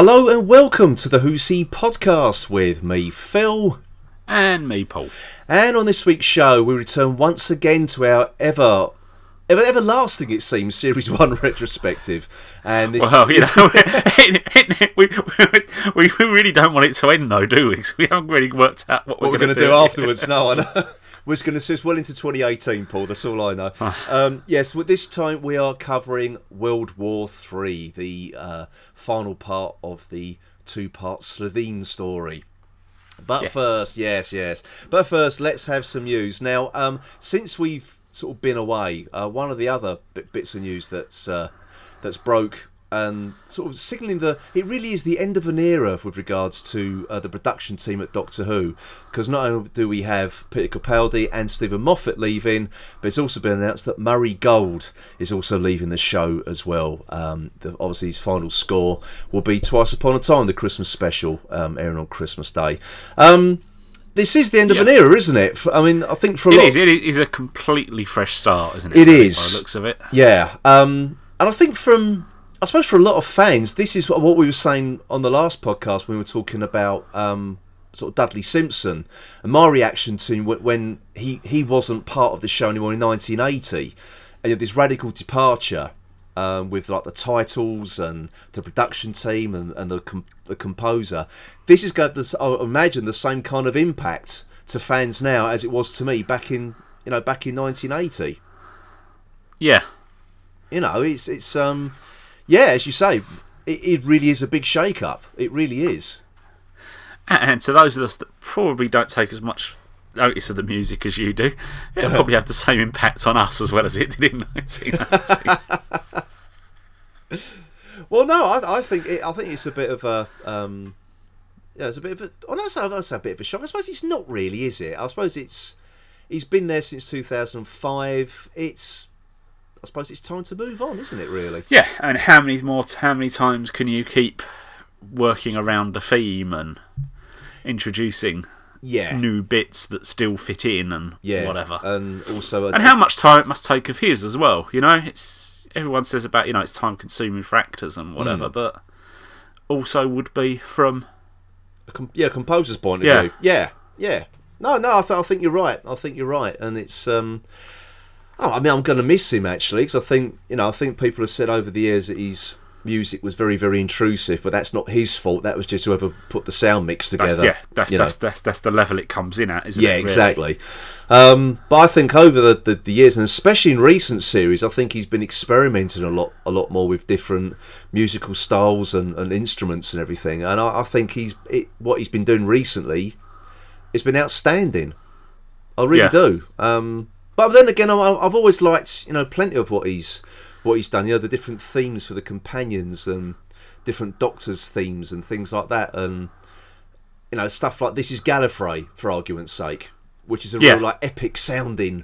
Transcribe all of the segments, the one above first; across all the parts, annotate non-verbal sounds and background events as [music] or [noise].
Hello and welcome to the Who See podcast with me, Phil. And me, Paul. And on this week's show, we return once again to our ever. Ever, everlasting, it seems, Series [laughs] 1 retrospective. And this. Well, you know, [laughs] we, we, we really don't want it to end, though, do we? 'Cause [laughs] we haven't really worked out what, what we're going to do do afterwards. No, I know. We're just going to see us well into 2018, Paul. That's all I know. um, yes, well, this time we are covering World War Three, the uh, final part of the two-part Slitheen story. But Yes. first, yes, yes. But first, let's have some news. Now, um, since we've sort of been away, uh, one of the other bit, bits of news that's uh, that's broke and sort of signalling the it really is the end of an era with regards to uh, the production team at Doctor Who, because not only do we have Peter Capaldi and Steven Moffat leaving, but it's also been announced that Murray Gold is also leaving the show as well. Um, the, obviously, his final score will be Twice Upon a Time, the Christmas special, um, airing on Christmas Day. Um, this is the end of Yeah. an era, isn't it? I mean, I think for a It lot. is. It is a completely fresh start, isn't it? It really, is. By the looks of it. Yeah, um, and I think from I suppose for a lot of fans, this is what, what we were saying on the last podcast when we were talking about um, sort of Dudley Simpson and my reaction to him when he he wasn't part of the show anymore in 1980, and you had this radical departure. Um, with like the titles and the production team and, and the com- the composer, this is going to I imagine the same kind of impact to fans now as it was to me back in you know back in 1980 Yeah. you know, it's it's um, yeah, as you say, it, it really is a big shake up. It really is. And to those of us that probably don't take as much notice of the music as you do, it'll probably have the same impact on us as well as it did in 1990. [laughs] Well, no, I, I think it, I think it's a bit of a um, yeah, it's a bit of a. Well, that's that's a bit of a shock. I suppose it's not really, is it? I suppose it's he's been there since 2005. It's I suppose it's time to move on, isn't it? Really? yeah. And how many more? How many times can you keep working around the theme and introducing Yeah. new bits that still fit in and yeah. whatever? And also, and how much time it must take of his as well. You know, it's everyone says about you know it's time consuming for actors and whatever, but also would be from a com- yeah, composer's point of Yeah. view. Yeah, yeah. No, no, I, th- I think you're right. I think you're right, and it's. um Oh, I mean, I'm going to miss him actually because I think you know I think people have said over the years that his music was very, very intrusive, but that's not his fault. That was just whoever put the sound mix that's together. yeah that's that's, that's that's the level it comes in at, isn't Yeah, it? really? exactly. Um, but I think over the, the, the years, and especially in recent series, I think he's been experimenting a lot, a lot more with different musical styles and, and instruments and everything. And I, I think he's it, what he's been doing recently has been outstanding. I really Yeah. do. Um, but then again, I've always liked you know plenty of what he's what he's done. You know the different themes for the companions and different doctors' themes and things like that, and you know stuff like this is Gallifrey for argument's sake, which is a Yeah. real like epic sounding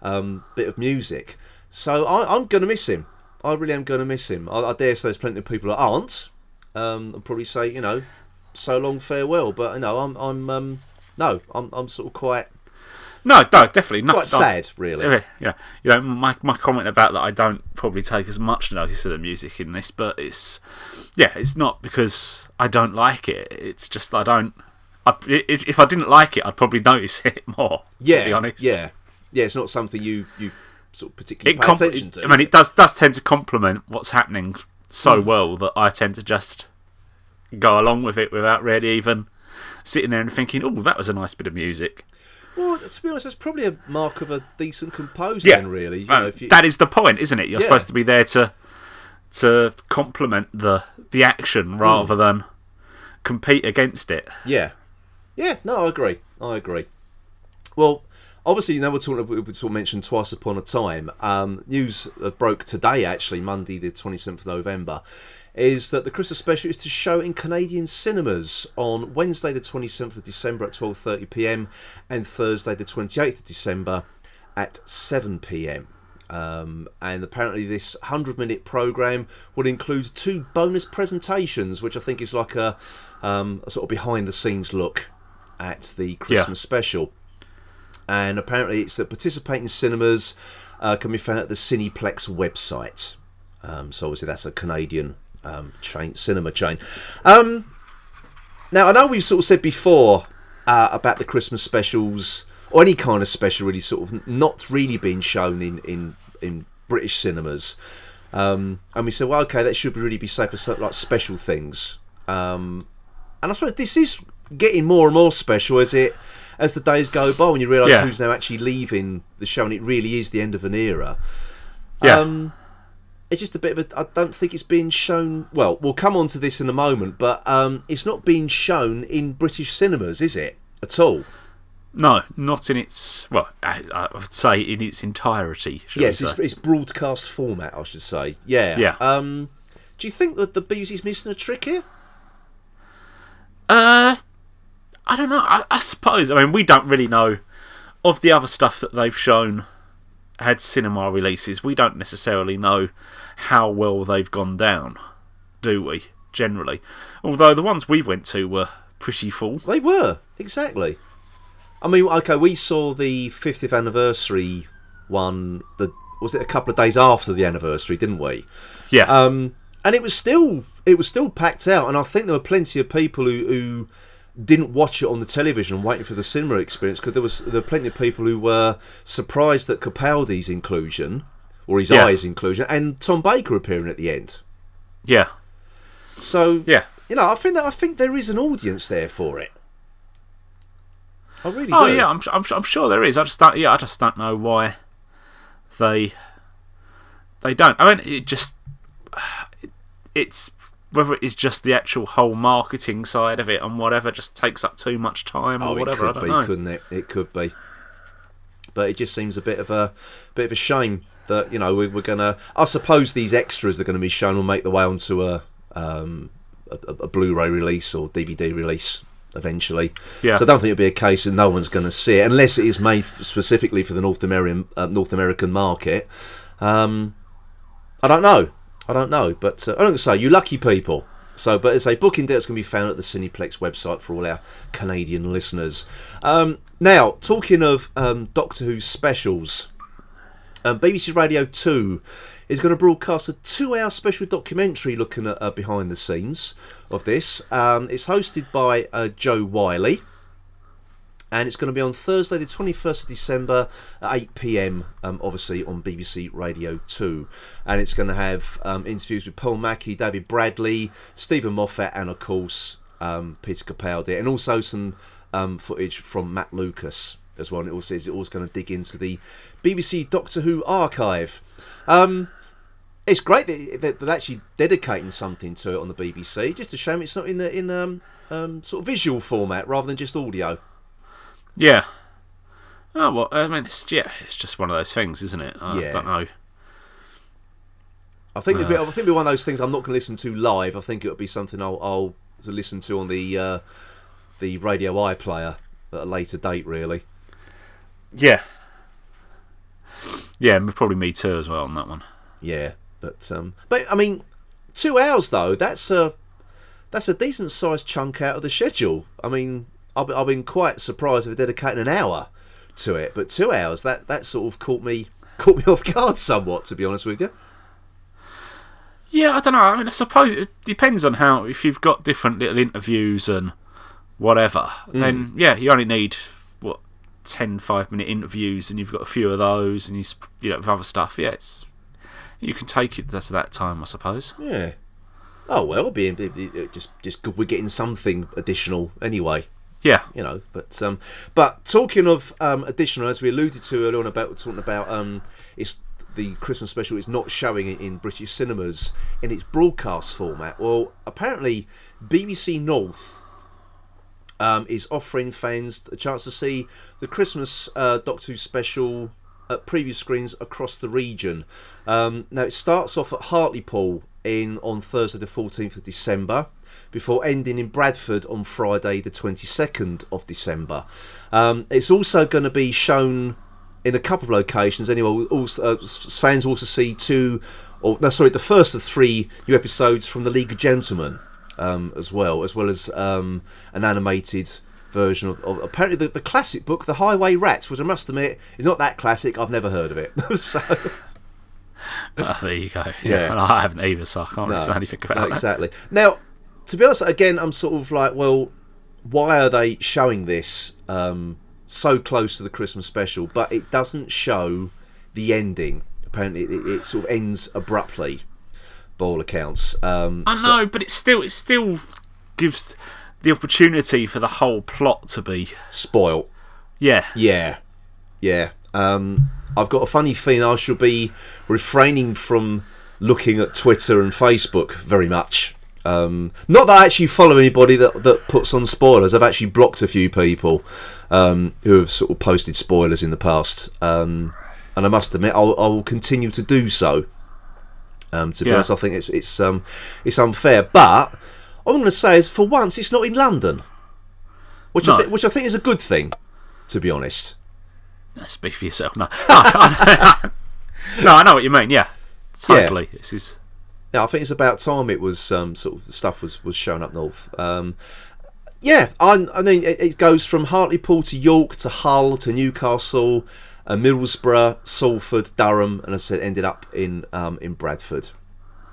um, bit of music. So I, I'm going to miss him. I really am going to miss him. I, I dare say there's plenty of people that aren't. Um, and probably say you know, so long farewell. But you know, I'm I'm um, no, I'm I'm sort of quite No, no, definitely not. quite sad, really. Yeah. You know, my my comment about that, I don't probably take as much notice of the music in this, but it's yeah, it's not because I don't like it. It's just I don't. I, if, I didn't like it, I'd probably [laughs] notice it more. Yeah, to be honest. yeah, yeah. It's not something you you sort of particularly It pay attention to. I mean, is it does does tend to complement what's happening so hmm. well that I tend to just go along with it without really even sitting there and thinking, "Oh, that was a nice bit of music." Well, to be honest, that's probably a mark of a decent composer. Yeah, then, really. You know, if you, that is the point, isn't it? You're Yeah. supposed to be there to to complement the the action rather than compete against it. Yeah, yeah. No, I agree. I agree. Well, obviously, you know, we're talking. We we sort mentioned twice upon a time. Um, news uh, broke today, actually, Monday, the twenty seventh of November. Is that the Christmas special is to show in Canadian cinemas on Wednesday, the twenty seventh of December at twelve thirty pm, and Thursday, the twenty eighth of December at seven pm. Um, and apparently, this 100 minute program will include two bonus presentations, which I think is like a, um, a sort of behind the scenes look at the Christmas special. And apparently, it's that participating cinemas uh, can be found at the Cineplex website. Um, so, obviously, that's a Canadian um, chain, cinema chain. Um, now I know we've sort of said before uh, about the Christmas specials or any kind of special really sort of not really being shown in in, in British cinemas. Um, and we said, well, okay, that should really be safe for like special things. Um, and I suppose this is getting more and more special as it as the days go by when you realise Yeah. who's now actually leaving the show and it really is the end of an era. Yeah. Um, it's just a bit of a. I don't think it's being shown. Well, we'll come on to this in a moment, but um, it's not being shown in British cinemas, is it? At all? No, not in its well. I, I would say in its entirety. Yes, it's, it's broadcast format, I should say. Yeah. Yeah. Um, do you think that the BBC's missing a trick here? Uh, I don't know. I, I suppose. I mean, we don't really know of the other stuff that they've shown had cinema releases. We don't necessarily know how well they've gone down, do we? Generally, although the ones we went to were pretty full. They were exactly. I mean, okay, we saw the 50th anniversary one. The was it a couple of days after the anniversary, didn't we? Yeah, Um, and it was still it was still packed out, and I think there were plenty of people who, who didn't watch it on the television, waiting for the cinema experience, because there was there were plenty of people who were surprised at Capaldi's inclusion or his Yeah. eyes inclusion, and Tom Baker appearing at the end. yeah, So yeah. you know, I think that I think there is an audience there for it. I really Oh do. yeah, I'm, I'm, I'm sure there is. I just don't. Yeah, I just don't know why they they don't. I mean, it just [sighs] it's whether it is just the actual whole marketing side of it and whatever just takes up too much time Oh, or whatever. it I could don't be, know. couldn't it? It could be. But it just seems a bit of a bit of a shame that you know we, we're gonna. I suppose these extras that are going to be shown will make their way onto a um, a, a Blu-ray release or DVD release eventually. Yeah. So I don't think it'll be a case that no one's going to see it unless it is made specifically for the North American uh, North American market. Um, I don't know. I don't know, but uh, I don't say you lucky people. So, but as a booking date's going to be found at the Cineplex website for all our Canadian listeners. Um, now, talking of um, Doctor Who specials, um, BBC Radio 2 is going to broadcast a two hour special documentary looking at uh, behind the scenes of this. Um, it's hosted by uh, Jo Whiley. And it's going to be on Thursday, the 21st of December at 8 pm, um, obviously on BBC Radio 2. And it's going to have um, interviews with Pearl Mackie, David Bradley, Steven Moffat, and of course, um, Peter Capaldi. And also some um, footage from Matt Lucas as well. And it also is also going to dig into the BBC Doctor Who archive. Um, it's great that they're actually dedicating something to it on the BBC. Just a shame it's not in the in um, sort of visual format rather than just audio. Yeah. Oh well, I mean, it's yeah, it's just one of those things, isn't it? I Yeah. don't know. I think it'd be, I think it'd be one of those things I'm not going to listen to live. I think it would be something I'll, I'll listen to on the uh, the radio iPlayer at a later date. Really, Yeah. Yeah, probably me too as well on that one. yeah. But um, but I mean, two hours though. That's a that's a decent sized chunk out of the schedule. I mean, I've, been- I've been quite surprised with dedicating an hour to it, but two hours that that sort of caught me [laughs] caught me off guard somewhat. To be honest with you. Yeah, I don't know. I mean, I suppose it depends on how. If you've got different little interviews and whatever, then mm. yeah, you only need what 10, 5 minute interviews, and you've got a few of those, and you you know with other stuff. Yeah, it's you can take it to that time, I suppose. Yeah. Oh well, it'll be it- it- it just just good. We're getting something additional anyway. Yeah, you know. But um, but talking of um, additional, as we alluded to earlier on about talking about um, it's the Christmas special is not showing it in British cinemas in its broadcast format. Well, apparently BBC North um, is offering fans a chance to see the Christmas uh, Doctor Who special at preview screens across the region. Um, now it starts off at Hartlepool in on Thursday the 14th of December before ending in Bradford on Friday the 22nd of December. Um, it's also going to be shown in a couple of locations. Anyway, also, uh, fans also see two, or no, sorry, the first of three new episodes from the League of Gentlemen um, as well, as well as um, an animated version of, of apparently the, the classic book, The Highway Rats, which I must admit is not that classic. I've never heard of it. [laughs] so Uh, there you go. Yeah, Yeah. [laughs] I haven't either, so I can't really say anything about no, that. exactly. Now, to be honest, again, I'm sort of like, well, why are they showing this um, so close to the Christmas special? But it doesn't show the ending. Apparently, it, it sort of ends abruptly, by all accounts. Um, I so- know, but it still it still gives the opportunity for the whole plot to be spoil. yeah. Yeah, yeah. Um, I've got a funny feeling I shall be refraining from looking at Twitter and Facebook very much. Um, not that I actually follow anybody that that puts on spoilers. I've actually blocked a few people um, who have sort of posted spoilers in the past, um, and I must admit I'll, I will continue to do so. Um, to be Yeah. honest, I think it's it's um, it's unfair, but I'm going to say is for once it's not in London, which I No. think which I think is a good thing. To be honest. Speak for yourself. No, no, [laughs] I, [laughs] no, I know what you mean. Yeah, totally. This is Yeah, I think it's about time it was um, sort of the stuff was was shown up north. Um, yeah, I, I mean it, it goes from Hartlepool to York to Hull to Newcastle, uh, Middlesbrough, Salford, Durham, and I said, ended up in um, in Bradford.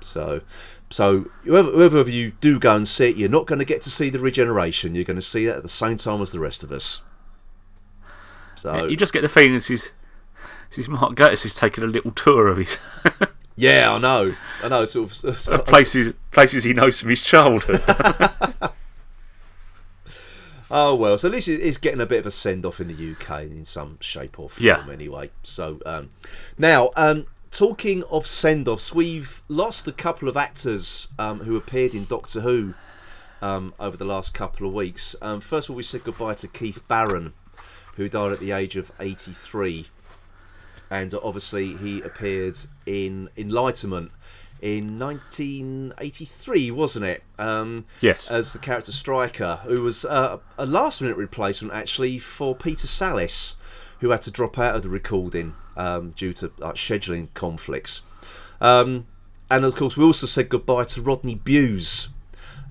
So, so whoever, whoever of you do go and see it, you're not going to get to see the regeneration. You're going to see that at the same time as the rest of us. So you just get the feeling this is this is Mark Gatiss is taking a little tour of his [laughs] yeah, I know, I know. Sort of, sort of places places he knows from his childhood. [laughs] [laughs] Oh well, so at least it's getting a bit of a send off in the UK in some shape or form, Yeah. anyway. So um, now, um, talking of send offs, we've lost a couple of actors um, who appeared in Doctor Who um, over the last couple of weeks. Um, first of all, we said goodbye to Keith Barron, who died at the age of 83, and obviously he appeared in Enlightenment in 1983, wasn't it? Um, Yes. as the character Striker, who was uh, a last minute replacement actually for Peter Sallis, who had to drop out of the recording um, due to like, scheduling conflicts. Um, and of course, we also said goodbye to Rodney Bewes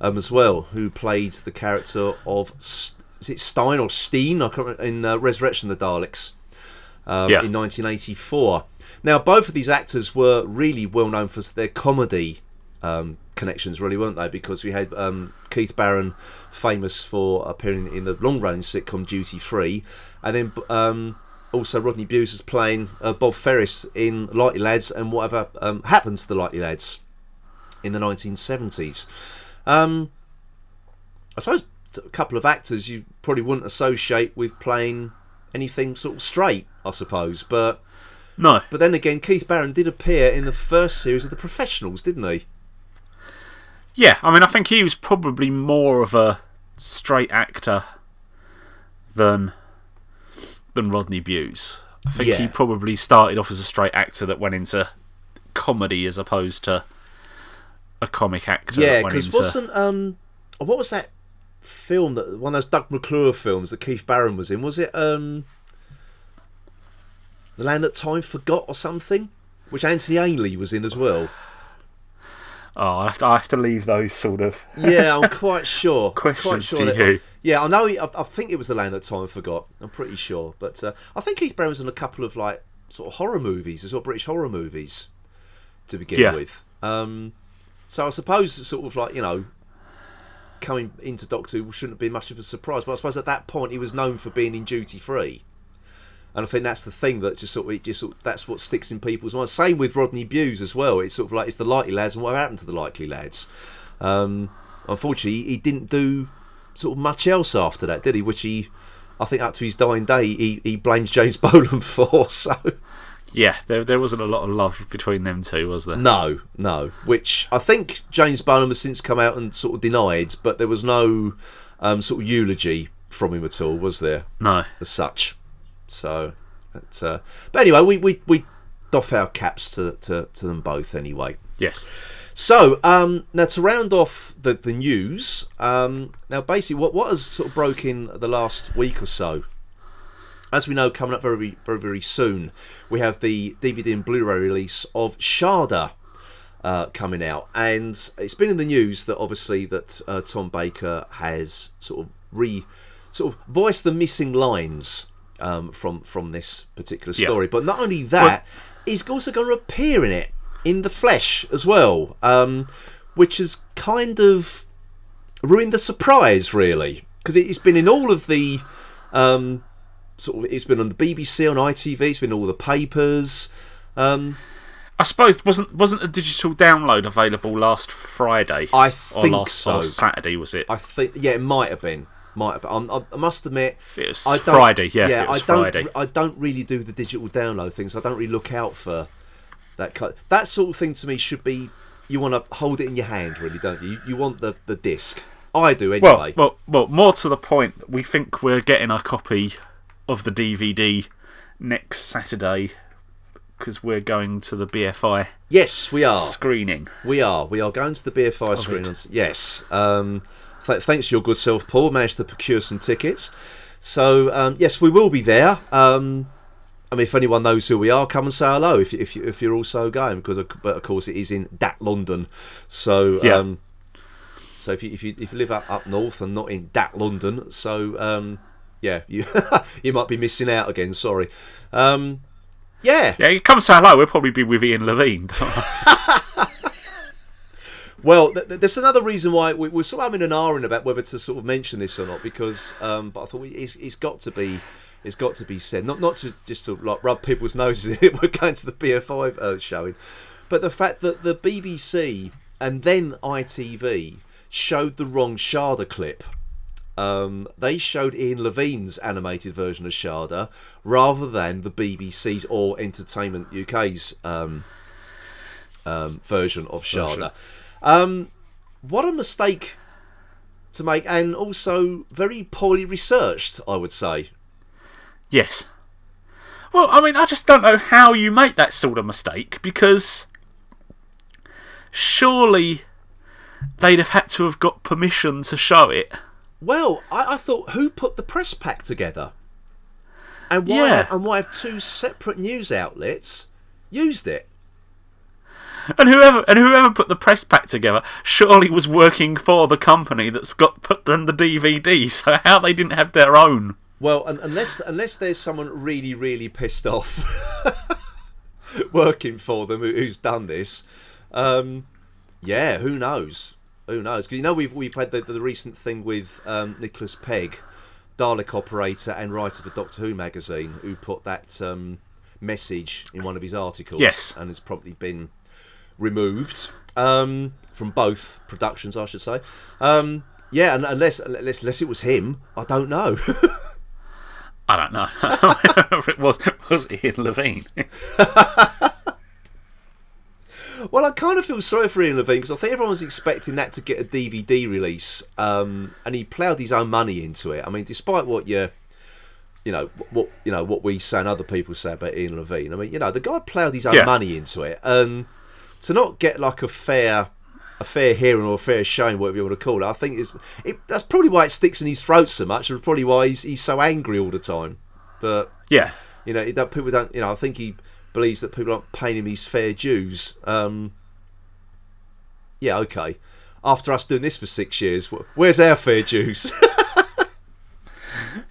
um, as well, who played the character of is it Stein or Steen I can't remember, in uh, Resurrection of the Daleks um, Yeah. in 1984. Now, both of these actors were really well known for their comedy um, connections, really, weren't they? Because we had um, Keith Barron, famous for appearing in the long-running sitcom Duty Free, and then um, also Rodney Bewes was playing uh, Bob Ferris in Likely Lads and whatever um, happened to the Likely Lads in the 1970s. Um, I suppose a couple of actors you probably wouldn't associate with playing anything sort of straight, I suppose, but. no. But then again, Keith Barron did appear in the first series of The Professionals, didn't he? Yeah, I mean, I think he was probably more of a straight actor than than Rodney Bewes. I think he probably started off as a straight actor that went into comedy as opposed to a comic actor. yeah, because into... wasn't um, what was that film that one of those Doug McClure films that Keith Barron was in? Was it um, The Land That Time Forgot or something? Which Anthony Ainley was in as well. Oh, I have, to, I have to leave those sort of. Yeah, I'm [laughs] quite sure. Questions quite sure to that- you. Yeah, I know. He, I, I think it was the land that time forgot. I'm pretty sure, but uh, I think Keith Barron was in a couple of like sort of horror movies as well, British horror movies to begin Yeah. with. Um, so I suppose sort of like you know coming into Doctor Who shouldn't be much of a surprise. But I suppose at that point he was known for being in Duty Free. And I think that's the thing that just sort of, it just sort of, that's what sticks in people's minds. Same with Rodney Bewes as well. It's sort of like it's the likely lads and what happened to the likely lads. Um, unfortunately, he didn't do sort of much else after that, did he? Which he, I think, up to his dying day, he, he blames James [laughs] Boland for. So Yeah, there, there wasn't a lot of love between them two, was there? no, no. Which I think James Bolam has since come out and sort of denied, but there was no um, sort of eulogy from him at all, was there? No. as such. So, but, uh, but anyway, we, we, we doff our caps to, to, to them both anyway. Yes. So um, now to round off the the news, um, now basically what what has sort of broke in the last week or so. As we know, coming up very very very soon, we have the DVD and Blu-ray release of Shada uh, coming out, and it's been in the news that obviously that uh, Tom Baker has sort of re sort of voiced the missing lines um, from from this particular Yeah. story. But not only that, he's also going to appear in it in the flesh as well, um, which has kind of ruined the surprise, really, because it's been in all of the um, sort of. It's been on the BBC, on ITV. It's been in all the papers. Um, I suppose wasn't wasn't a digital download available last Friday? I or think last so. or Saturday was it? I think, yeah, it might have been. Might have I, I must admit, It was I don't- Friday, yeah, was I don't. Friday. I don't really do the digital download things. I don't really look out for that. Kind that sort of thing to me should be. You want to hold it in your hand, really, don't you? You, you want the the disc. I do anyway. well, well. More to the point, we think we're getting a copy of the DVD next Saturday because we're going to the BFI yes, we are. screening. We are. We are going to the BFI screen. it. Yes. Um, th- thanks to your good self, Paul. Managed to procure some tickets. So um, yes, we will be there. Um, I mean, if anyone knows who we are, come and say hello. If if, if you're also going, because of, but of course it is in that London. So Yeah. um, so if you if you if you live up up north and not in that London, so um, yeah, you [laughs] you might be missing out again. Sorry. Um, yeah. Yeah, you come say hello. We'll probably be with Ian Levine. [laughs] Well, th- th- there's another reason why we- we're sort of having an argument about whether to sort of mention this or not because, um, but I thought it's, it's got to be, it's got to be said, not not just just to like rub people's noses in it. [laughs] We're going to the BFI uh, showing, but the fact that the BBC and then ITV showed the wrong Shada clip. Um, they showed Ian Levine's animated version of Shada rather than the BBC's or Entertainment UK's um, um, version of Shada. Um, what a mistake to make, and also very poorly researched, I would say. yes. Well, I mean, I just don't know how you make that sort of mistake because surely they'd have had to have got permission to show it. Well, I, I thought who put the press pack together, and why Yeah. and why have two separate news outlets used it? [laughs] And whoever and whoever put the press pack together surely was working for the company that's got put them the DVD. [laughs] So how they didn't have their own? Well, un unless unless there's someone really really pissed off [laughs] working for them who's done this, um, yeah, who knows? Who knows? Because you know we've we've had the, the recent thing with um, Nicholas Pegg, Dalek operator and writer for Doctor Who magazine, who put that um, message in one of his articles. Yes. and it's probably been removed um, from both productions, I should say. Um, yeah, and unless, unless unless it was him, I don't know. [laughs] I don't know. [laughs] it was was Ian Levine. [laughs] Well, I kind of feel sorry for Ian Levine because I think everyone was expecting that to get a DVD release, um, and he ploughed his own money into it. I mean, despite what you, you know, what you know, what we say and other people say about Ian Levine. I mean, you know, the guy ploughed his own Yeah. money into it, and to not get like a fair, a fair hearing or a fair showing, whatever you want to call it, I think is it, that's probably why it sticks in his throat so much, and probably why he's he's so angry all the time. But yeah. you know, don't, people don't. You know, I think he believes that people aren't paying him his fair dues. Um, yeah, okay. After us doing this for six years, where's our fair dues? [laughs]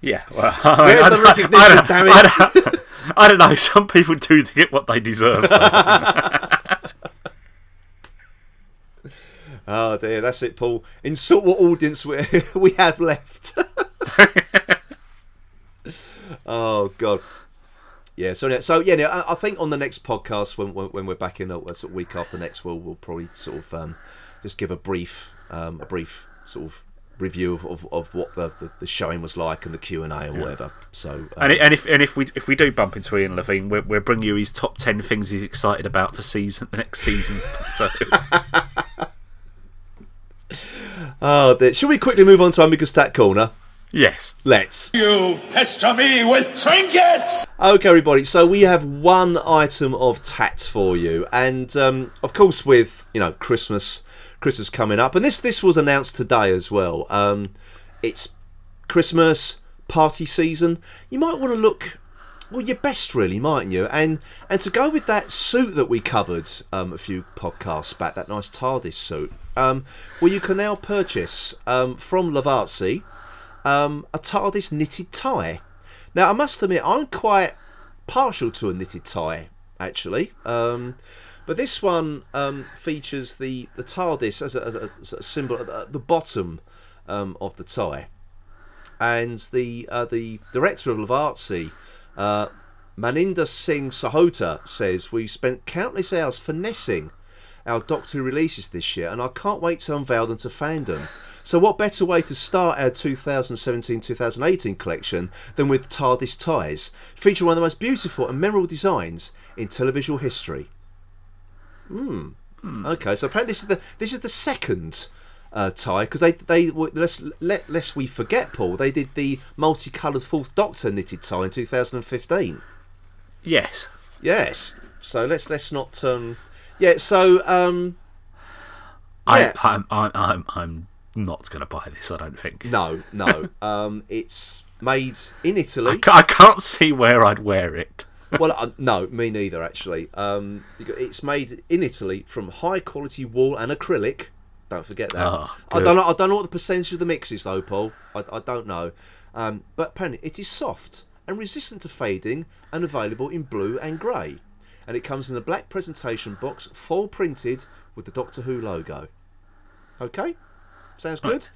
Yeah, well, [laughs] I, Where's I the recognition, I don't, [laughs] damn it? I don't know. Some people do get what they deserve. Oh dear, that's it, Paul. Insult what audience we [laughs] we have left. [laughs] oh god. Yeah, so yeah, so yeah, no, I, I think on the next podcast when when, when we're back in a, a sort of week after next, we'll we'll probably sort of um, just give a brief um, a brief sort of review of, of, of what the, the, the showing was like and the Q and A and whatever. So um, and, and if and if we if we do bump into Ian Levine, we'll, we'll bring you his top ten things he's excited about for season the next season's. [laughs] oh, dear. should we quickly move on to Omega's Tat Corner? yes. Let's. You pester me with trinkets! Okay, everybody. So we have one item of tat for you, and um, of course, with you know Christmas, Christmas coming up, and this this was announced today as well. Um, it's Christmas party season. You might want to look well your best, really, mightn't you? And and to go with that suit that we covered um, a few podcasts back, that nice TARDIS suit. Um, well, you can now purchase um, from Lovarzi um, a TARDIS knitted tie. Now, I must admit, I'm quite partial to a knitted tie, actually. Um, But this one um, features the, the TARDIS as a, as a, as a symbol at the, bottom of the tie. And the uh, the director of Lovarzi, uh, Maninder Singh Sahota, says we spent countless hours finessing our Doctor Who releases this year, and I can't wait to unveil them to fandom. So, what better way to start our 2017 2018 collection than with TARDIS ties, featuring one of the most beautiful and memorable designs in televisual history? Hmm. Okay, so apparently this is the this is the second uh, tie because they they let's let lest we forget Paul they did the multicoloured Fourth Doctor knitted tie in 2015. Yes. Yes. So let's let's not um yeah so um yeah. I, I'm, I'm, I'm, I'm not going to buy this, I don't think. no no [laughs] um it's made in Italy. I, ca- I can't see where I'd wear it. [laughs] well, uh, no, me neither. Actually, um, it's made in Italy from high quality wool and acrylic. Don't forget that. Ah, I don't know. I don't know what the percentage of the mix is, though, Paul. I, I don't know. Um, but apparently, it is soft and resistant to fading, and available in blue and grey. And it comes in a black presentation box, full printed with the Doctor Who logo. Okay, sounds good.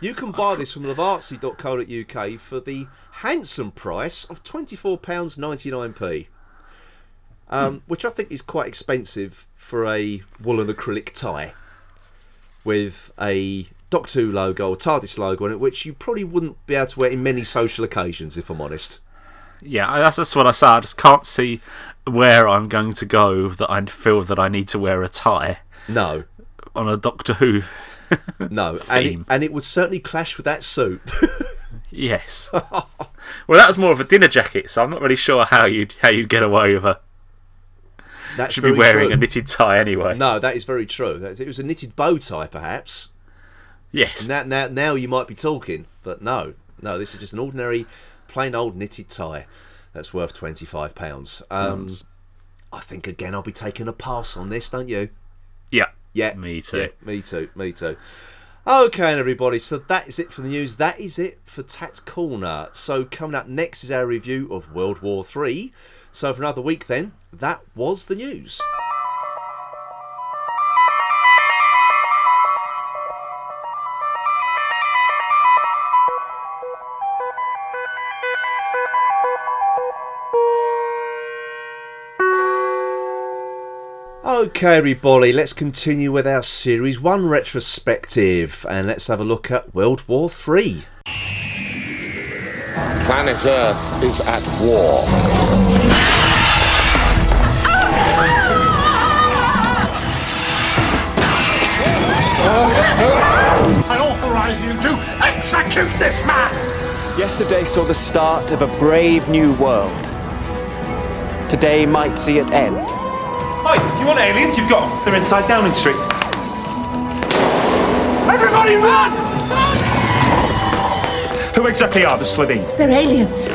You can buy this from lovarzi.co.uk for the handsome price of £24.99p. Um, Which I think is quite expensive for a woolen acrylic tie with a Doctor Who logo or TARDIS logo on it, which you probably wouldn't be able to wear in many social occasions, if I'm honest. Yeah, that's, that's what I say. I just can't see where I'm going to go that I feel that I need to wear a tie No, on a Doctor Who. [laughs] no, and it, and it would certainly clash with that suit. [laughs] yes. well, that was more of a dinner jacket, so I'm not really sure how you'd how you'd get away with a. That's Should be wearing true. a knitted tie anyway. No, that is very true. That's- It was a knitted bow tie, perhaps. Yes. Now, now, now you might be talking, but no, no. This is just an ordinary, plain old knitted tie that's worth twenty five pounds. Um, I think again, I'll be taking a pass on this, don't you? Yeah. Yeah, Me too. Yeah, me too. Me too. Okay, and everybody. So that is it for the news. That is it for Tat Corner. So coming up next is our review of World War Three. So for another week, then that was the news. Okay, everybody, let's continue with our Series 1 retrospective and let's have a look at World War 3. Planet Earth is at war. I authorize you to execute this man! Yesterday saw the start of a brave new world. Today might see it end. Hi, do you want aliens? You've got them. They're inside Downing Street. Everybody run! Who exactly are the Slitheen? They're aliens.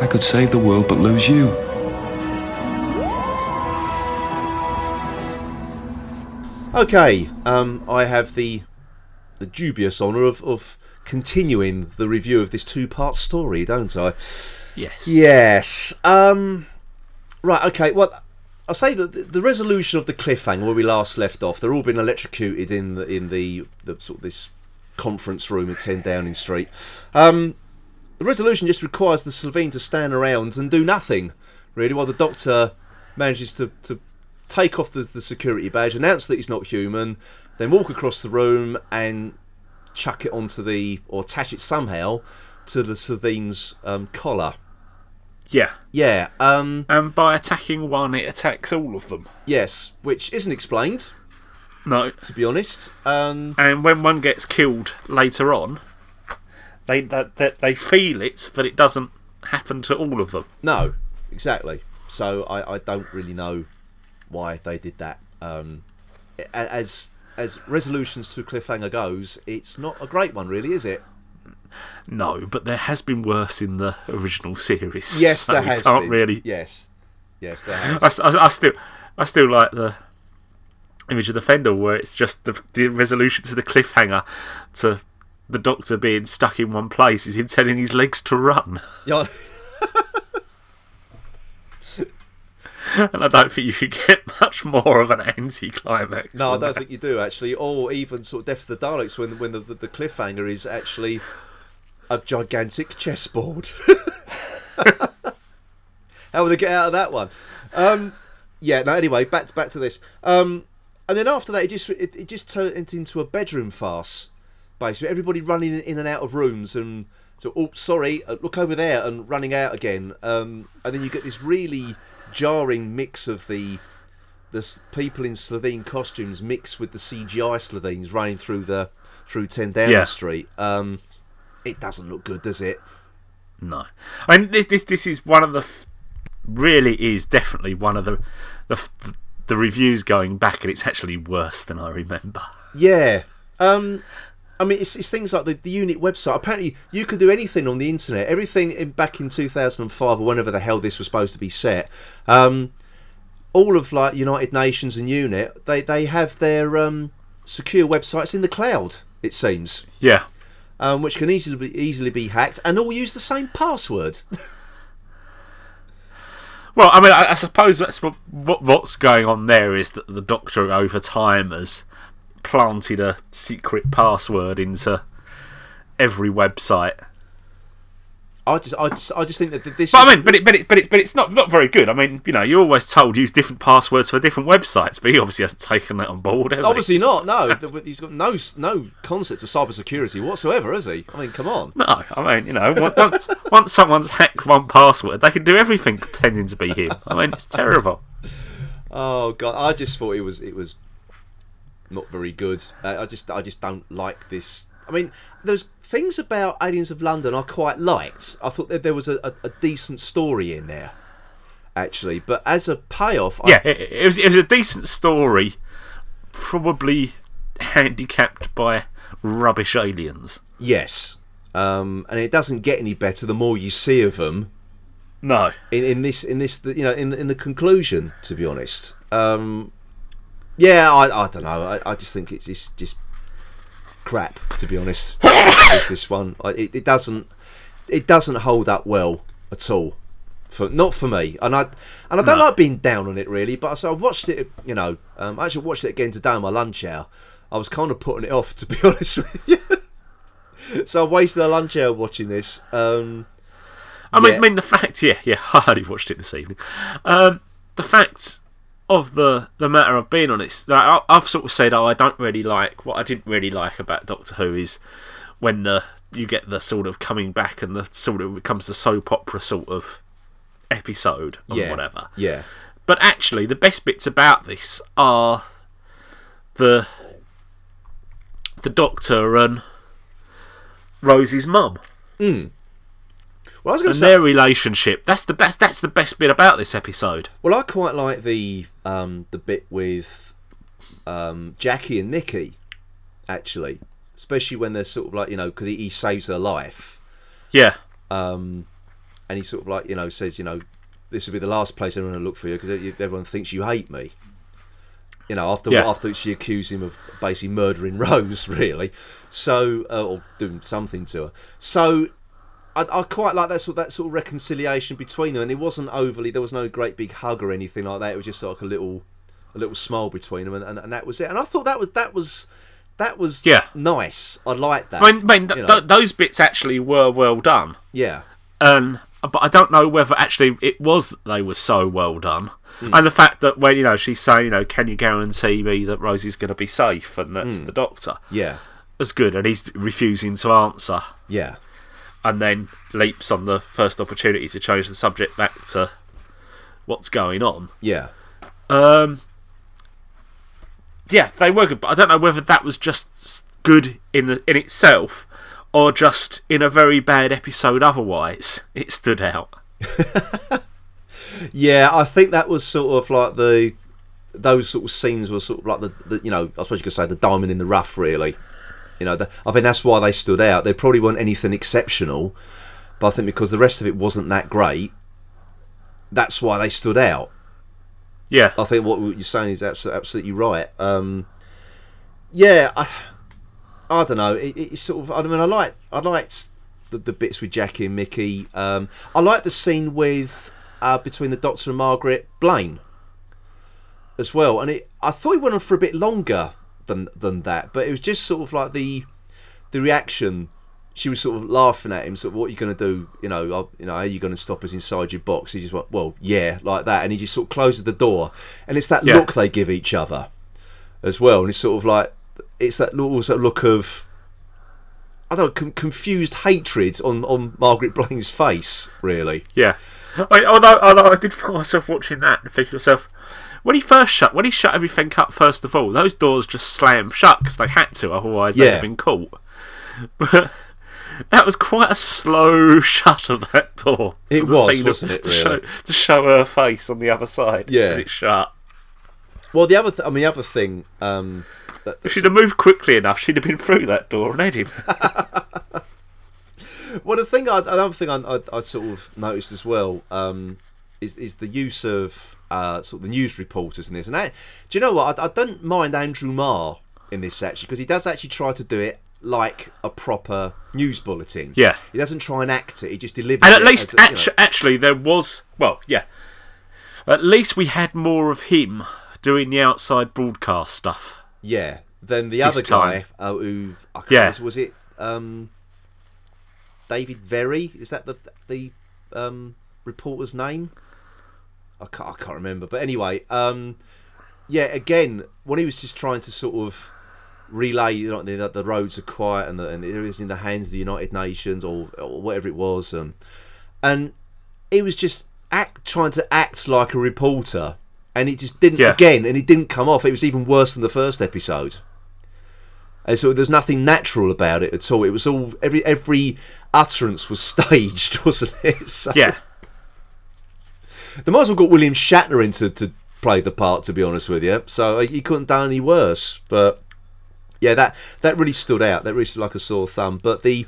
I could save the world but lose you. Okay, um, I have the the dubious honour of, of continuing the review of this two part story, don't I? Yes. Yes. Um, right. Okay. Well, I'll say that the- resolution of the cliffhanger where we last left off, they're all been electrocuted in the in the, the sort of this conference room at Ten Downing Street. Um, the resolution just requires the Slitheen to stand around and do nothing, really, while the Doctor manages to, to take off the, the security badge, announce that he's not human, then walk across the room and chuck it onto the or attach it somehow to the Slitheen's um, collar. Yeah. Yeah, um, And by attacking one, it attacks all of them. yes, which isn't explained, No. to be honest. Um, And when one gets killed later on, they they, they, they feel it, but it doesn't happen to all of them. no, exactly. So I, I don't really know why they did that. Um, as as resolutions to cliffhanger goes, it's not a great one, really, is it? No, but there has been worse in the original series. Yes, so there has can't been. really. Yes, yes, there has. I, I I still, I still like the image of the Fendahl where it's just the, the resolution to the cliffhanger to the doctor being stuck in one place is him telling his legs to run. [laughs] Yeah, and I don't think you could get much more of an anti-climax. No, I don't that. think you do actually, or even sort of Death of the Daleks when when the, the, the cliffhanger is actually a gigantic chessboard. [laughs] How will they get out of that one? Um, yeah. No. Anyway, back to, back to this. Um, and then after that, it just it, it just turned into a bedroom farce. Basically, everybody running in and out of rooms and so oh sorry, uh, look over there and running out again. Um, and then you get this really jarring mix of the the people in Slitheen costumes mixed with the CGI Slitheens running through the through Ten Downing Yeah. Street. Um, it doesn't look good, does it? No, I mean this. This, this is one of the. Really is definitely one of the, the the reviews going back, and it's actually worse than I remember. Yeah. Um, I mean, it's, it's things like the, the unit website. Apparently, you could do anything on the internet. Everything in, back in 2005 or whenever the hell this was supposed to be set. Um, all of like United Nations and UNIT, they, they have their um, secure websites in the cloud. It seems, Yeah, um, which can easily be, easily be hacked, and all use the same password. [laughs] Well, I mean, I, I suppose that's what, what what's going on there is that the Doctor over time has planted a secret password into every website. I just, I just, I just think that this. But is- I mean, but it, but it, but it, but it's not not very good. I mean, you know, you're always told use different passwords for different websites, but he obviously hasn't taken that on board, has Obviously not. No, [laughs] he's got no no concept of cybersecurity whatsoever, has he? I mean, come on. No, I mean, you know, once once someone's hacked one password, they can do everything pretending to be him. I mean, it's terrible. Oh god, I just thought it was it was not very good. Uh, I just I just don't like this. I mean, there's things about Aliens of London I quite liked. I thought that there was a, a, a decent story in there, actually. But as a payoff, I- Yeah, it, it was it was a decent story, probably handicapped by rubbish aliens. yes, um, and it doesn't get any better the more you see of them. No, in, in this in this you know in in the conclusion to be honest um yeah i, I don't know I, I just think it's, it's just crap to be honest [coughs] with this one I, it, it doesn't it doesn't hold up well at all for not for me and i and i don't No. like being down on it really but so i watched it you know um, i actually watched it again today on my lunch hour i was kind of putting it off to be [laughs] honest with you so i wasted a lunch hour watching this um I mean, Yeah. I mean the fact, yeah, yeah, [laughs] I only watched it this evening. Um, the fact of the the matter of being honest, like, I, I've sort of said, oh, I don't really like what I didn't really like about Doctor Who is when the you get the sort of coming back and the sort of becomes the soap opera sort of episode or yeah whatever. yeah. But actually, the best bits about this are the the Doctor and Rosie's mum hmm. Well i was going to say their relationship. That's the best. That's the best bit about this episode. Well, I quite like the um, the bit with um, Jackie and Mickey, actually, especially when they're sort of like you know because he, he saves her life, Yeah, and he sort of like you know says you know this will be the last place going to look for you because everyone thinks you hate me. You know, after Yeah. after she accused him of basically murdering [laughs] Rose, really, so uh, or doing something to her. So I, I quite like that sort that sort of reconciliation between them, and it wasn't overly. There was no great big hug or anything like that. It was just like a little, a little smile between them, and, and, and that was it. And I thought that was that was that was Yeah. nice. I like that. I mean, I mean th- th- those bits actually were well done. yeah, Um, but I don't know whether actually it was that they were so well done. And the fact that when you know she's saying, you know, can you guarantee me that Rosie's going to be safe, and that's the doctor, yeah, was good, and he's refusing to answer, yeah, and then leaps on the first opportunity to change the subject back to what's going on. yeah. Um, yeah, they were good, but I don't know whether that was just good in the in itself, or just in a very bad episode. Otherwise, it stood out. [laughs] Yeah, I think that was sort of like the those sort of scenes were sort of like the, the you know I suppose you could say the diamond in the rough really. You know, the, I think that's why they stood out. They probably weren't anything exceptional, but I think because the rest of it wasn't that great, that's why they stood out. Yeah, I think what you're saying is absolutely, right. Um, yeah, I, I don't know. It, it's sort of. I mean, I like I liked the, the bits with Jackie and Mickey. Um, I like the scene with uh, between the Doctor and Margaret Blaine as well, and it I thought it went on for a bit longer than than that, but it was just sort of like the the reaction. She was sort of laughing at him, sort of, "What are you going to do? You know, uh, you know, are you going to stop us inside your box?" He just went, "Well, yeah," like that, and he just sort of closes the door, and it's that Yeah. look they give each other as well, and it's sort of like it's that little sort of look of I don't know, confused hatred on on Margaret [laughs] Blaine's face, really. Yeah. I, although, although I did find myself watching that and thinking to myself, when he first shut, when he shut everything up first of all, those doors just slammed shut because they had to, otherwise they'd have been caught. But [laughs] that was quite a slow [laughs] shut of that door. It was, scene of- wasn't it, To, show, to show her face on the other side. Yeah. As it shut. Well, the other, th- I mean, the other thing, um, that, she'd have moved quickly enough, she'd have been through that door and had him. [laughs] well, the thing, I, another thing I, I, I sort of noticed as well, um, is is the use of uh, sort of the news reporters in this. And I, do you know what? I, I don't mind Andrew Marr in this section because he does actually try to do it like a proper news bulletin. Yeah. he doesn't try and act it; he just delivers. And at least, as a- you know- actually, there was. Well, yeah. At least we had more of him doing the outside broadcast stuff. Yeah. Then the This other guy time. uh, who I can't Yeah. was, was it um, David Verrey? Is that the the um, reporter's name? I can't, I can't remember. But anyway, um, yeah. Again, when he was just trying to sort of relay you know, that the roads are quiet and, the, and it is in the hands of the United Nations or, or whatever it was, um, and he was just act trying to act like a reporter, and it just didn't Yeah. again, and it didn't come off. It was even worse than the first episode. And so there's nothing natural about it at all. It was all every every utterance was [laughs] staged, wasn't it? So, Yeah. They might as well got William Shatner in to, to play the part. To be honest with you, so uh, he couldn't done any worse. But yeah, that that really stood out. That really stood like a sore thumb. But the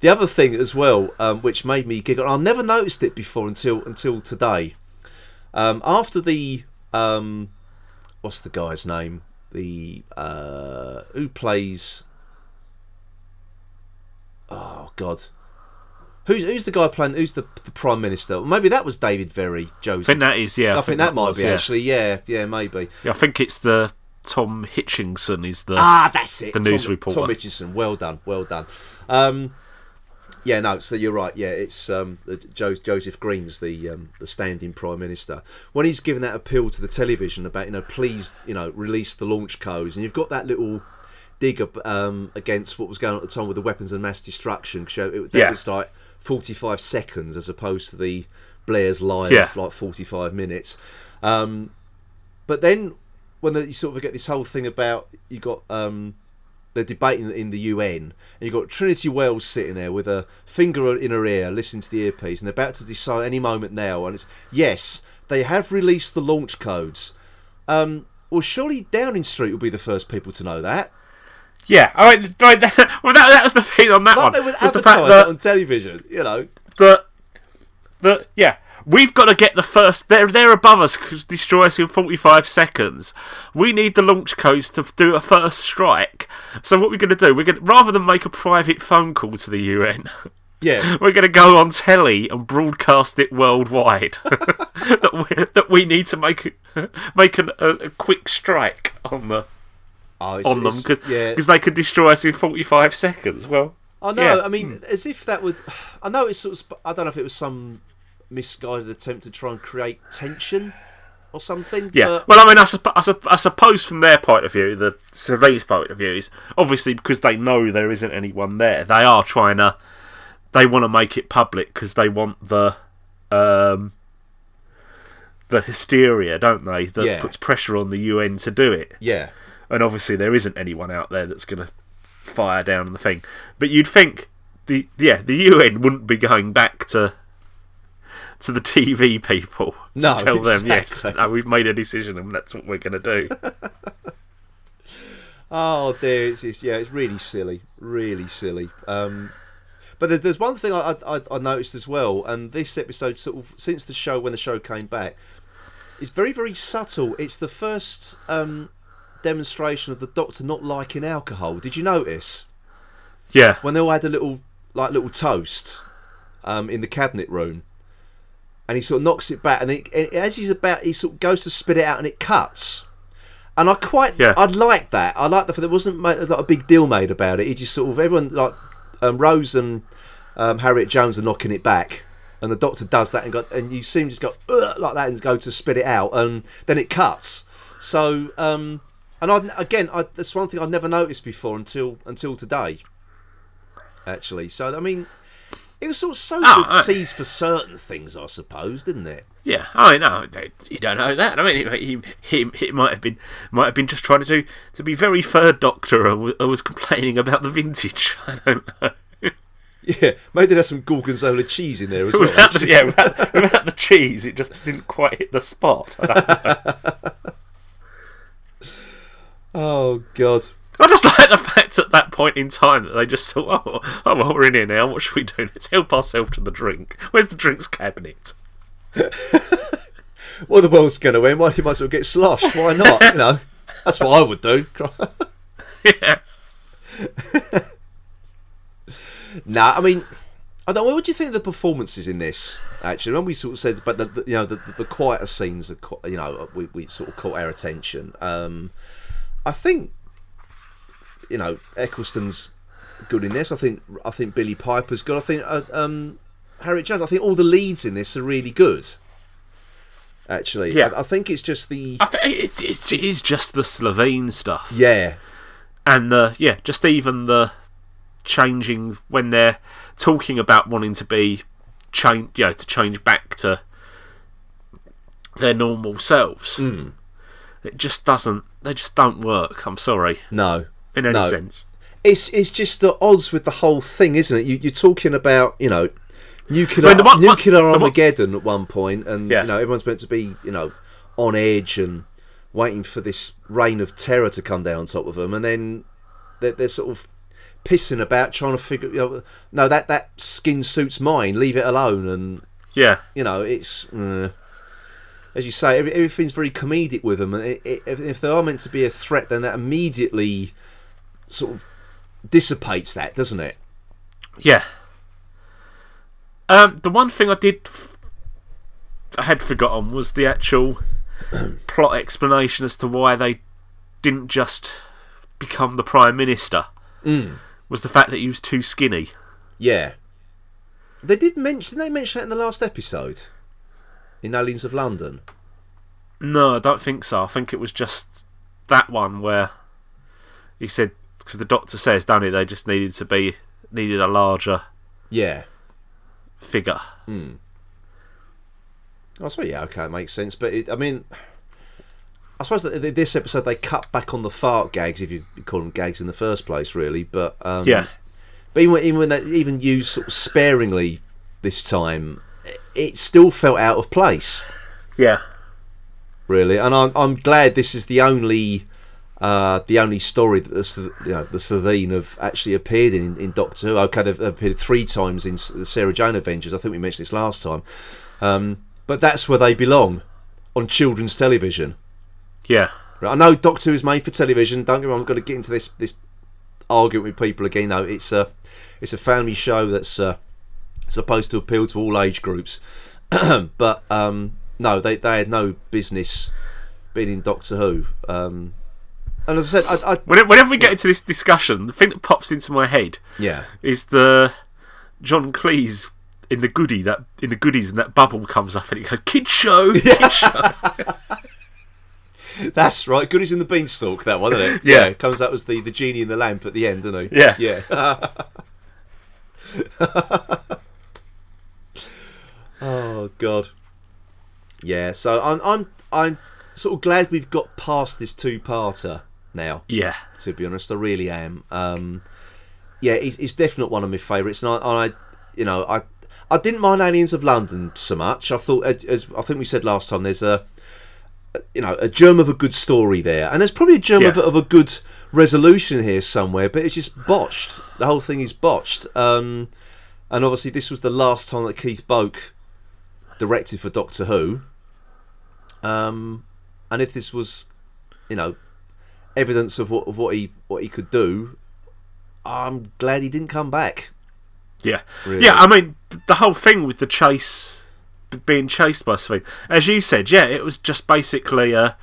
the other thing as well, um, which made me giggle, I've never noticed it before until until today. Um, after the um, what's the guy's name? The uh, who plays? Oh God, who's who's the guy playing? Who's the the prime minister? Maybe that was David Verrey, I Joseph. think that is, yeah. I, think that, might was, be yeah. actually. Yeah, yeah, maybe. Yeah, I think it's the Tom Hitchinson is the. Ah, that's it. The news reporter. Tom Richardson. Well done. Well done. Um, yeah, no. So you're right. Yeah, it's um, jo- Joseph Green's the um, the standing prime minister. When he's given that appeal to the television about you know please you know release the launch codes, and you've got that little dig up, um, against what was going on at the time with the weapons of mass destruction. 'cause it, that Yeah. was like 45 seconds as opposed to the Blair's live Yeah. like 45 minutes. Um, but then when the, you sort of get this whole thing about you got um, they're debating in the UN, and you've got Trinity Wells sitting there with a finger in her ear, listening to the earpiece, and they're about to decide any moment now. And it's yes, they have released the launch codes. Um, well, surely Downing Street will be the first people to know that. Yeah, I mean, right, that, [laughs] well, that, that was the thing on that Like one. they was the fact that, on television, you know. that, that, yeah, we've got to get the first. They're they're above us. Destroy us in forty five seconds. We need the launch codes to do a first strike. So what we're going to do? We're going rather than make a private phone call to the UN. Yeah, [laughs] We're going to go on telly and broadcast it worldwide. [laughs] that, we, that we need to make make an, a, a quick strike on the oh, on them because yeah. they could destroy us in forty five seconds. Well, I know. Yeah. I mean, as if that would. I know it's sort of. I don't know if it was some misguided attempt to try and create tension or something. Yeah. But, well, I mean, I, suppo- I, I suppose from their point of view, the surveillance point of view is obviously because they know there isn't anyone there. They are trying to. They want to make it public because they want the. Um, the hysteria, don't they? That Yeah. puts pressure on the UN to do it. yeah. And obviously there isn't anyone out there that's going to fire down on the thing. But you'd think the yeah the UN wouldn't be going back to to the TV people to No, tell them yes, exactly. no, we've made a decision and that's what we're going to do. [laughs] Oh dear, it's, it's yeah, it's really silly, really silly. Um, but there, there's one thing I, I I noticed as well, and this episode sort of since the show when the show came back, is very very subtle. It's the first um, demonstration of the Doctor not liking alcohol. Did you notice yeah, when they all had a little like little toast um, in the cabinet room? and he sort of knocks it back, and, it, and as he's about, he sort of goes to spit it out, and it cuts. And I quite, Yeah. I like that. I like the fact that there wasn't made, like, a big deal made about it. He just sort of everyone like um, Rose and um, Harriet Jones are knocking it back, and the doctor does that, and go, and you see him just go like that, and go to spit it out, and then it cuts. So, um, and I again, I, that's one thing I've never noticed before until until today. Actually, so I mean, it was sort of so Oh, good seized for certain things, I suppose, didn't it? Yeah, I know. You don't know that. I mean, he, he, he might have been might have been just trying to do to be very third Doctor, and was complaining about the vintage. [laughs] I don't know. Yeah, maybe there's some gorgonzola cheese in there as well. without the, yeah, without, without the cheese, it just didn't quite hit the spot. [laughs] Oh God. I just like the fact at that point in time that they just thought, oh, oh well, we're in here now. What should we do? Let's help ourselves to the drink. Where's the drinks cabinet? [laughs] Well, the world's going to win. Why you might as well get sloshed? Why not? you know, that's what I would do. [laughs] yeah. nah, I mean, I don't. What do you think of the performances in this? Actually, when we sort of said, but the, the you know the, the quieter scenes are you know we, we sort of caught our attention. Um, I think you know Eccleston's good in this. I think I think Billie Piper's good. I think uh, um, Harriet Jones. I think all the leads in this are really good. Actually, Yeah. I, I think it's just the I think it's, it's it is just the Slitheen stuff. yeah and the yeah, just even the changing when they're talking about wanting to be change, you know, to change back to their normal selves. Hmm. It just doesn't. They just don't work. I'm sorry, no in any No. sense. it's it's just the odds with the whole thing, isn't it? You, you're talking about you know nuclear I mean, one- nuclear one- Armageddon at one point, and Yeah. you know everyone's meant to be you know on edge and waiting for this reign of terror to come down on top of them, and then they're, they're sort of pissing about trying to figure. You know, no, that that skin suit's mine. Leave it alone, and Yeah, you know it's. Uh, as you say, every, everything's very comedic with them, and it, it, if, if they are meant to be a threat, then that immediately sort of dissipates that, doesn't it? yeah. Um, the one thing I did, f- I had forgotten was the actual [clears throat] plot explanation as to why they didn't just become the prime minister. Mm. Was the fact that he was too skinny. Yeah. They did mention. Did they mention that in the last episode? In Aliens of London. No, I don't think so. I think it was just that one where he said because the doctor says, don't he? They just needed to be needed a larger Yeah. figure. I suppose yeah, okay, it makes sense. But it, I mean, I suppose that this episode they cut back on the fart gags, if you call them gags in the first place, really. But um, Yeah. But even when, even when they even used sort of sparingly this time, it- still felt out of place. Yeah, really, and I'm I'm glad this is the only uh, the only story that the you know the Slitheen have actually appeared in in Doctor Who. Okay, they've appeared three times in the Sarah Jane Adventures. I think we mentioned this last time, um, but that's where they belong on children's television. yeah, Right, I know Doctor Who is made for television. Don't get me wrong. I'm going to get into this this argument with people again. No, it's a it's a family show that's uh, supposed to appeal to all age groups. [clears throat] but um, no, they they had no business being in Doctor Who. Um, and as I said, I, I Whenever, we get into this discussion, the thing that pops into my head yeah, is the John Cleese in the goodie that in the goodies and that bubble comes up and it goes kid show, kid show. [laughs] that's right. Goodies in the beanstalk. That one, isn't it? Yeah. comes up as the the genie in the lamp at the end, doesn't he? Yeah. yeah. [laughs] [laughs] oh God. Yeah. So I'm I'm I'm sort of glad we've got past this two-parter now. yeah, to be honest. I really am. Um, yeah, it's, it's definitely one of my favourites, and I, I, you know, I, I didn't mind Aliens of London so much. I thought, as, I think we said last time, there's a, you know, a germ of a good story there, and there's probably a germ of, Yeah. of a good resolution here somewhere, but it's just botched. The whole thing is botched. Um, and obviously, this was the last time that Keith Boak directed for Doctor Who. Um, and if this was, you know, evidence of what of what he what he could do, I'm glad he didn't come back. yeah, Really? yeah. I mean, the whole thing with the chase being chased by something, As you said, yeah, it was just basically a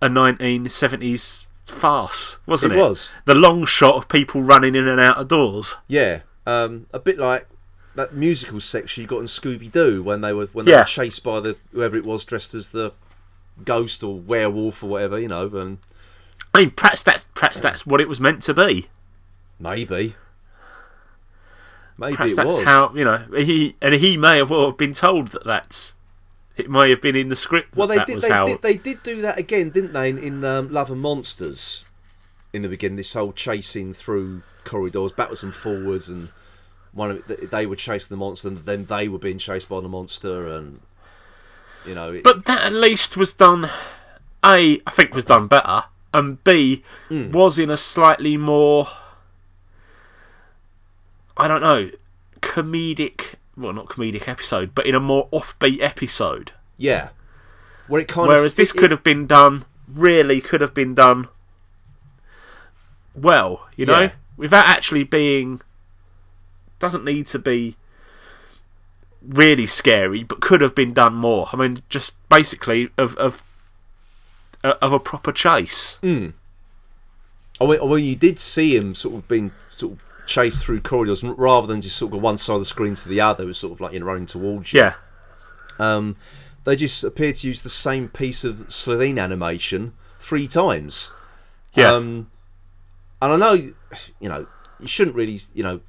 a 1970s farce, wasn't It it? was. the long shot of people running in and out of doors. Yeah, um, a bit like that musical section you got in Scooby Doo when they were when they Yeah. were chased by the whoever it was dressed as the ghost or werewolf or whatever, you know, and I mean, perhaps that's perhaps that's what it was meant to be. maybe, maybe Perhaps it that's was. how you know he and he may have well have been told that that's it may have been in the script. well, they did. They, how. did. they did do that again, didn't they? In, in um, Love and Monsters, in the beginning, this whole chasing through corridors, backwards and forwards, and one of they were chasing the monster, and then they were being chased by the monster, and you know, it, But that at least was done. A, I think was done better, and B Hmm. was in a slightly more. I don't know, comedic. Well, not comedic episode, but in a more offbeat episode. yeah. Where it kind Whereas of this it- could have been done, really could have been done well, you know, Yeah. without actually being. Doesn't need to be really scary, but could have been done more. I mean, just basically of of uh, of a proper chase. Mm. Oh, when, when you did see him sort of being sort of chased through corridors, rather than just sort of one side of the screen to the other, it was sort of like you know running towards you. Yeah, Um, they just appear to use the same piece of Slitheen animation three times. yeah, Um, and I know, you know, you shouldn't really, you know,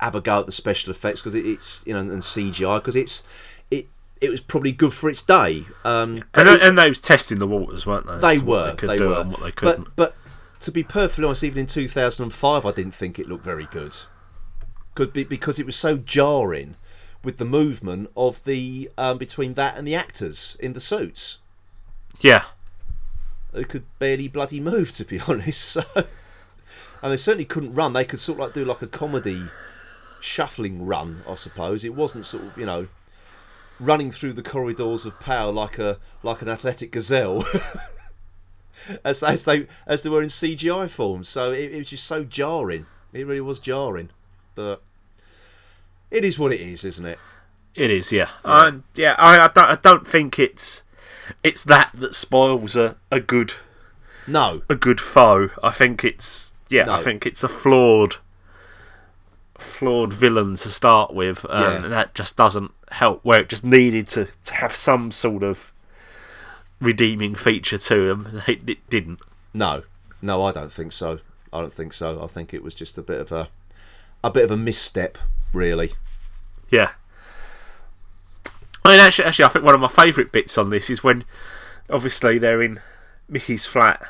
have a go at the special effects because it, it's, you know, and CGI because it's, it, it was probably good for its day. Um, and, and they was testing the waters, weren't they? they were, They could they do were, what they couldn't. but but to be perfectly honest, even in 2005, I didn't think it looked very good. Could be because it was so jarring with the movement of the um, between that and the actors in the suits. yeah, They could barely bloody move, to be [laughs] honest. So, and they certainly couldn't run. They could sort of like do like a comedy shuffling run, I suppose. It wasn't sort of you know running through the corridors of power like a like an athletic gazelle. [laughs] As, as they as they were in CGI form, so it, it was just so jarring. It really was jarring, but it is what it is, isn't it? it is. Yeah, yeah. yeah I, I don't. I don't think it's it's that that spoils a, a good No, a good foe. I think it's yeah. I think it's a flawed, flawed villain to start with, um, and Yeah. that just doesn't help. Where it just needed to, to have some sort of redeeming feature to him, it, it didn't. No, no, I don't think so. I don't think so. I think it was just a bit of a a bit of a misstep, really. Yeah. I mean, actually, actually, I think one of my favourite bits on this is when, obviously, they're in Mickey's flat,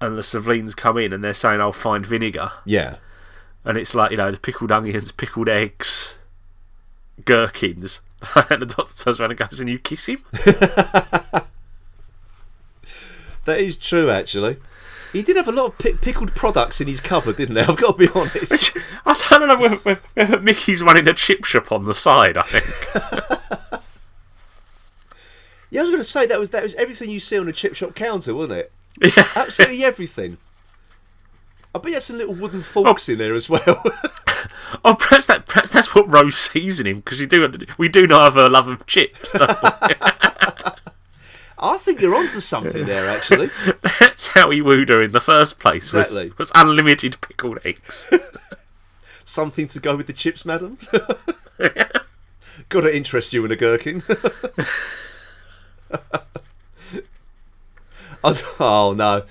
and the Slitheens come in and they're saying, "I'll find vinegar." Yeah, and it's like you know the pickled onions, pickled eggs, gherkins, [laughs] and the doctor turns around and goes, "And you kiss him?" [laughs] that is true. Actually, he did have a lot of pic- pickled products in his cupboard, didn't he? I've got to be [laughs] honest. I don't know whether, whether, whether Mickey's running a chip shop on the side. I think. yeah, I was going to say that was that was everything you see on a chip shop counter, wasn't it? yeah. Absolutely everything. I bet you had some little wooden forks in there as well. [laughs] Oh, perhaps that perhaps that's what Rose sees in him because you do we do not have a love of chips. Don't we? [laughs] I think you're onto something there, actually. [laughs] that's how he wooed her in the first place. Was, Exactly. was unlimited pickled eggs. Something to go with the chips, madam. Got to interest you in a gherkin. Was, oh no,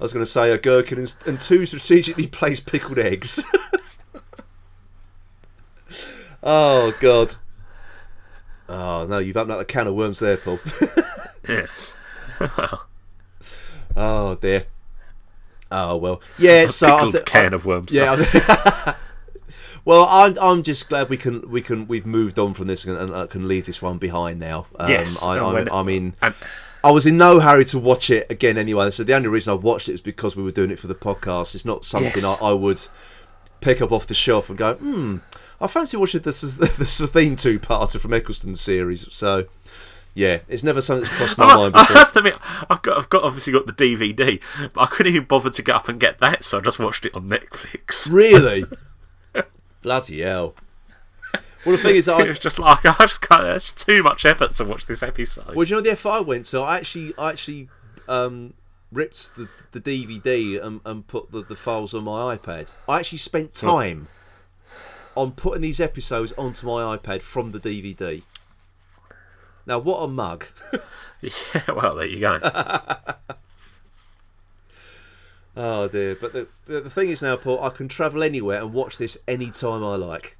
I was going to say a gherkin and, and two strategically placed pickled eggs. [laughs] oh god. Oh no, you've opened up a can of worms there, Paul. [laughs] yes. [laughs] oh dear. Oh well, yeah. So I pickled can I- of worms. Yeah. I- well, I'm I'm just glad we can we can we've moved on from this and, and I can leave this one behind now. Um, Yes, I, I'm, when- I mean, and- I was in no hurry to watch it again anyway. So the only reason I watched it is because we were doing it for the podcast. It's not something Yes. I, I would pick up off the shelf and go, hmm. I fancy watching this the [laughs] the Slitheen two parter from Eccleston's series. So. Yeah, it's never something that's crossed my I, mind [laughs] I before. must admit, I've got, I've got obviously got the DVD, but I couldn't even bother to get up and get that, so I just watched it on Netflix. Really? [laughs] Bloody hell. Well, the thing is, [laughs] I, was just like [laughs] I just can't. It's too much effort to watch this episode. Well, do you know the F I went to? I actually, I actually um, ripped the, the DVD and, and put the, the files on my iPad. I actually spent time on putting these episodes onto my iPad from the DVD. Now, what a mug! [laughs] yeah, well, there you go. oh dear! But the the the thing is now, Paul, I can travel anywhere and watch this anytime I like.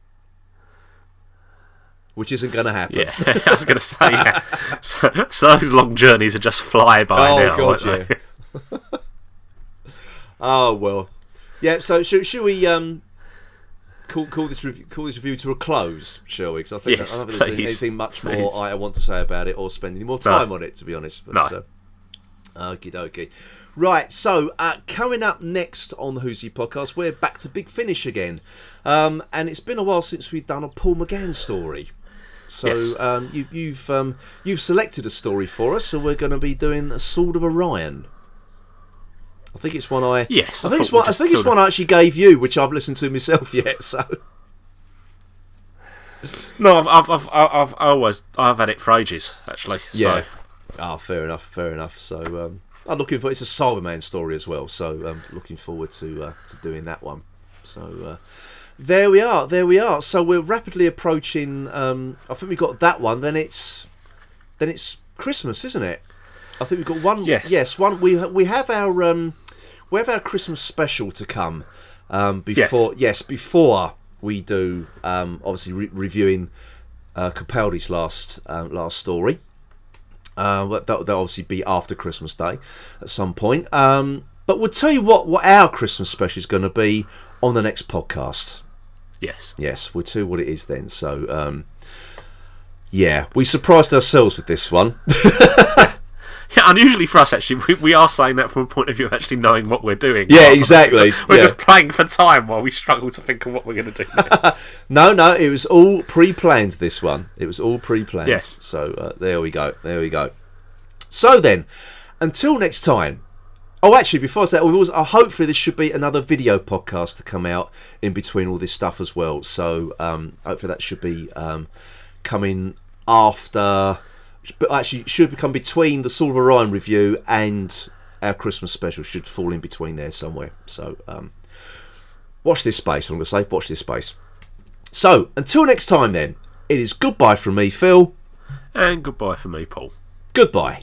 Which isn't going to happen. yeah, [laughs] I was going to say. Yeah. So, so those long journeys are just fly by Oh, now. God, aren't? Oh [laughs] well, yeah. So should, should we um call call this review call this review to a close, shall we? Because I think Yes, I don't think there's anything much more Please. I want to say about it or spend any more time on it, to be honest. But, No. Uh, Okie dokie. Right, so uh, coming up next on the Who's He podcast, we're back to Big Finish again, um, and it's been a while since we've done a Paul McGann story. So Yes. um, you, you've um, you've selected a story for us, so we're going to be doing a Sword of Orion. I think it's one I Yes, I, I think it's one. I think it's of- one I actually gave you, which I've listened to myself [laughs] yet. So No, I've, I've, I've, I've always, I've had it for ages, actually. yeah. So, Ah, fair enough, fair enough. So um, I'm looking for it's a Cyberman story as well. So I'm looking forward to uh, to doing that one. So uh, there we are, there we are. So we're rapidly approaching. Um, I think we've got that one. Then it's then it's Christmas, isn't it? I think we've got one. Yes. yes, one. We we have our um, we have our Christmas special to come um, before. Yes, before we do. Um, obviously re- reviewing uh, Capaldi's last um, last story. Uh, that that'll obviously be after Christmas Day at some point. Um, but we'll tell you what what our Christmas special is going to be on the next podcast. Yes. Yes, we're you what it is then. So, um, yeah, we surprised ourselves with this one. [laughs] Yeah, unusually for us, actually, we, we are saying that from a point of view of actually knowing what we're doing. Yeah, exactly, We're yeah. just playing for time while we struggle to think of what we're going to do next. [laughs] no, no, it was all pre-planned. This one, it was all pre-planned. Yes. So uh, there we go. There we go. So then, until next time. Oh, actually, before I say that, we've also, uh, hopefully this should be another video podcast to come out in between all this stuff as well. So um, hopefully that should be um, coming after, but actually should become between the Sword of Orion review and our Christmas special. Should fall in between there somewhere. So um, watch this space. I'm going to say, watch this space. So until next time, then it is goodbye from me, Phil. and goodbye from me, Paul. Goodbye.